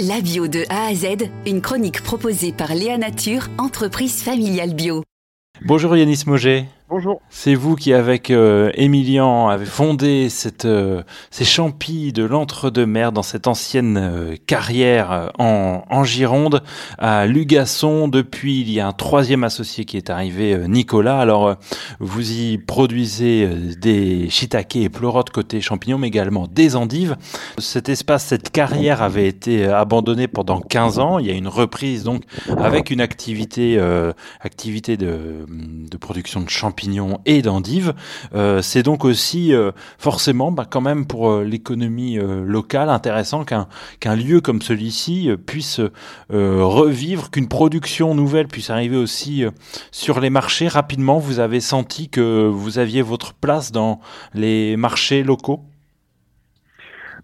La bio de A à Z, une chronique proposée par Léa Nature, entreprise familiale bio. Bonjour Yanis Moget. Bonjour. C'est vous qui, avec euh, Émilian, avez fondé euh, ces champis de l'entre-deux-mer dans cette ancienne euh, carrière euh, en, Gironde à Lugasson. Depuis, il y a un troisième associé qui est arrivé, Nicolas. Alors, vous y produisez des shiitake et pleurotes côté champignons, mais également des endives. Cet espace, cette carrière avait été abandonnée pendant 15 ans. Il y a une reprise donc avec une activité, activité de production de champignons et d'endives. Euh, c'est donc aussi euh, forcément bah, quand même pour euh, l'économie locale intéressant qu'un qu'un lieu comme celui-ci puisse revivre, qu'une production nouvelle puisse arriver aussi sur les marchés. Rapidement, vous avez senti que vous aviez votre place dans les marchés locaux?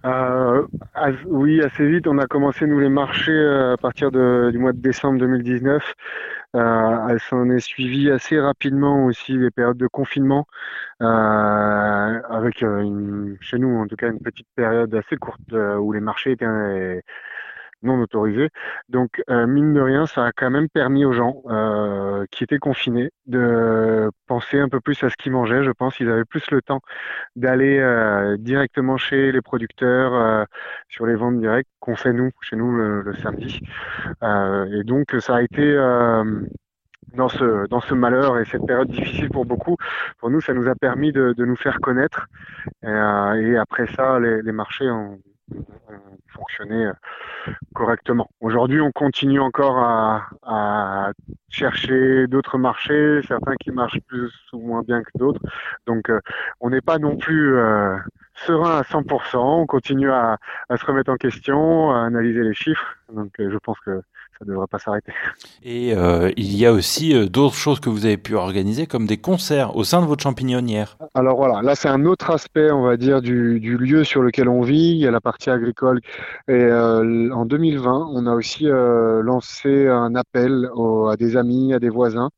Euh, oui, assez vite, on a commencé nous les marchés à partir de, du mois de décembre 2019 euh, s'en est suivie assez rapidement aussi les périodes de confinement, euh, avec euh, une, chez nous en tout cas une petite période assez courte où les marchés étaient non autorisé. Donc, euh, mine de rien, ça a quand même permis aux gens euh, qui étaient confinés de penser un peu plus à ce qu'ils mangeaient. Je pense qu'ils avaient plus le temps d'aller euh, directement chez les producteurs sur les ventes directes qu'on fait nous, chez nous le, samedi. Et donc, ça a été dans ce, malheur et cette période difficile pour beaucoup, pour nous, ça nous a permis de, nous faire connaître. Et, après ça, les marchés ont, ont fonctionné euh, correctement. Aujourd'hui, on continue encore à, à chercher d'autres marchés, certains qui marchent plus ou moins bien que d'autres. Donc, euh, on n'est pas non plus euh, serein à 100%. On continue à, à, se remettre en question, à analyser les chiffres. Donc, je pense que ça ne devrait pas s'arrêter. Et euh, il y a aussi euh, d'autres choses que vous avez pu organiser, comme des concerts au sein de votre champignonnière. Alors voilà, là c'est un autre aspect, on va dire, du, du, lieu sur lequel on vit. Il y a la partie agricole. Et euh, en 2020, on a aussi euh, lancé un appel à des amis, à des voisins,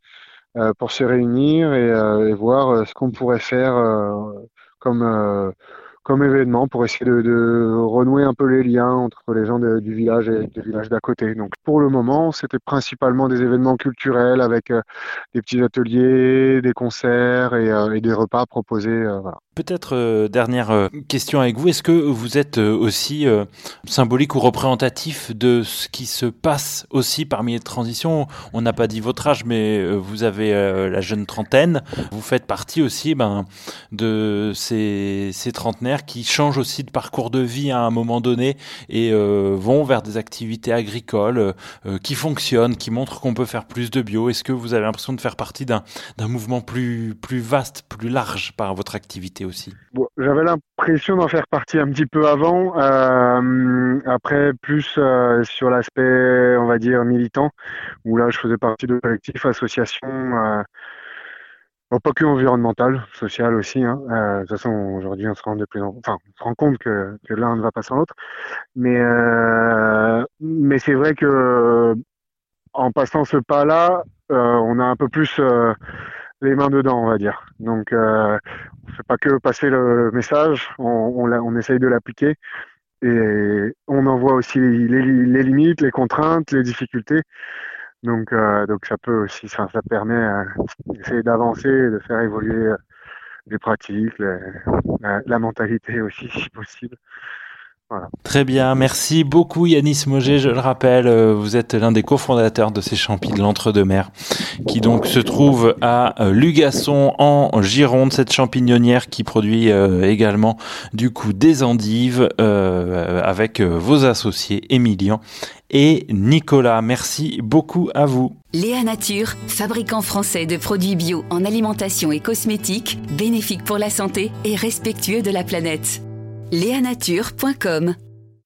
euh, pour se réunir et, euh, et voir ce qu'on pourrait faire comme comme événement pour essayer de, renouer un peu les liens entre les gens du village et des villages d'à côté. Donc pour le moment, c'était principalement des événements culturels avec euh, des petits ateliers, des concerts et, euh, des repas proposés. Euh, voilà. Peut-être euh, dernière euh, question avec vous. Est-ce que vous êtes euh, aussi symbolique ou représentatif de ce qui se passe aussi parmi les transitions? On n'a pas dit votre âge, mais vous avez la jeune trentaine. Vous faites partie aussi ben, de ces, ces, trentenaires qui changent aussi de parcours de vie à un moment donné et vont vers des activités agricoles qui fonctionnent, qui montrent qu'on peut faire plus de bio. Est-ce que vous avez l'impression de faire partie d'un mouvement plus, plus vaste, plus large par votre activité? J'avais l'impression d'en faire partie un petit peu avant, euh, après plus euh, sur l'aspect, on va dire, militant, où là je faisais partie de collectifs, associations, euh, bon, pas que environnemental, social aussi. Hein. Euh, de toute façon, aujourd'hui on se rend de plus en... enfin, on se rend compte que, que l'un ne va pas sans l'autre, mais euh, mais c'est vrai que en passant ce pas-là, euh, on a un peu plus les mains dedans, on va dire. Donc, euh, que passer le message, on, on, essaye de l'appliquer et on en voit aussi les, limites, les contraintes, les difficultés. Donc, euh, donc ça peut aussi, ça, ça permet euh, d'essayer d'avancer, de faire évoluer euh, les pratiques, la mentalité aussi, si possible. Voilà. Très bien, merci beaucoup Yanis Moget, je le rappelle, euh, vous êtes l'un des cofondateurs de ces champis de l'entre-deux-mer qui donc se trouve à euh, Lugasson en Gironde, cette champignonnière qui produit euh, également du coup des endives euh, avec vos associés Emilian et Nicolas. Merci beaucoup à vous. Léa Nature, fabricant français de produits bio en alimentation et cosmétiques, bénéfique pour la santé et respectueux de la planète. Léanature.com